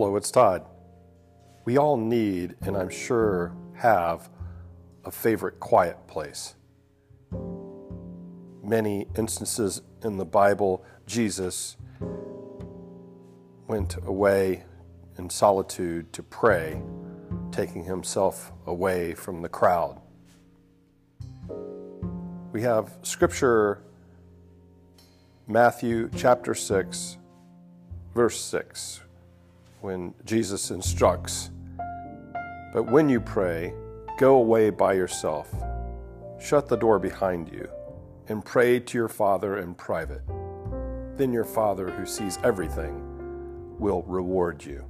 Hello, it's Todd. We all need, and I'm sure have, a favorite quiet place. Many instances in the Bible, Jesus went away in solitude to pray, taking himself away from the crowd. We have scripture, Matthew chapter 6, verse 6, when Jesus instructs, But when you pray, go away by yourself, shut the door behind you, and pray to your Father in private. Then your Father, who sees everything, will reward you.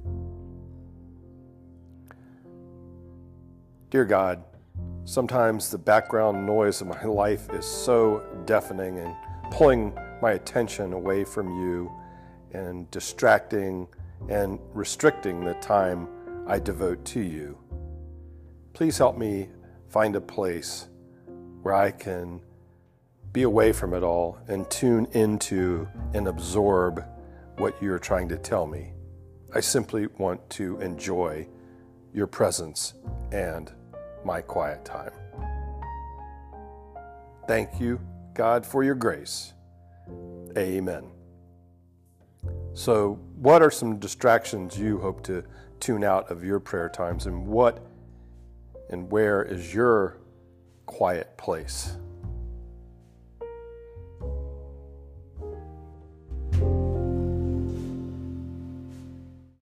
Dear God, sometimes the background noise of my life is so deafening and pulling my attention away from you and distracting and restricting the time I devote to you. Please help me find a place where I can be away from it all and tune into and absorb what you're trying to tell me. I simply want to enjoy your presence and my quiet time. Thank you, God, for your grace. Amen. So, what are some distractions you hope to tune out of your prayer times, and what and where is your quiet place?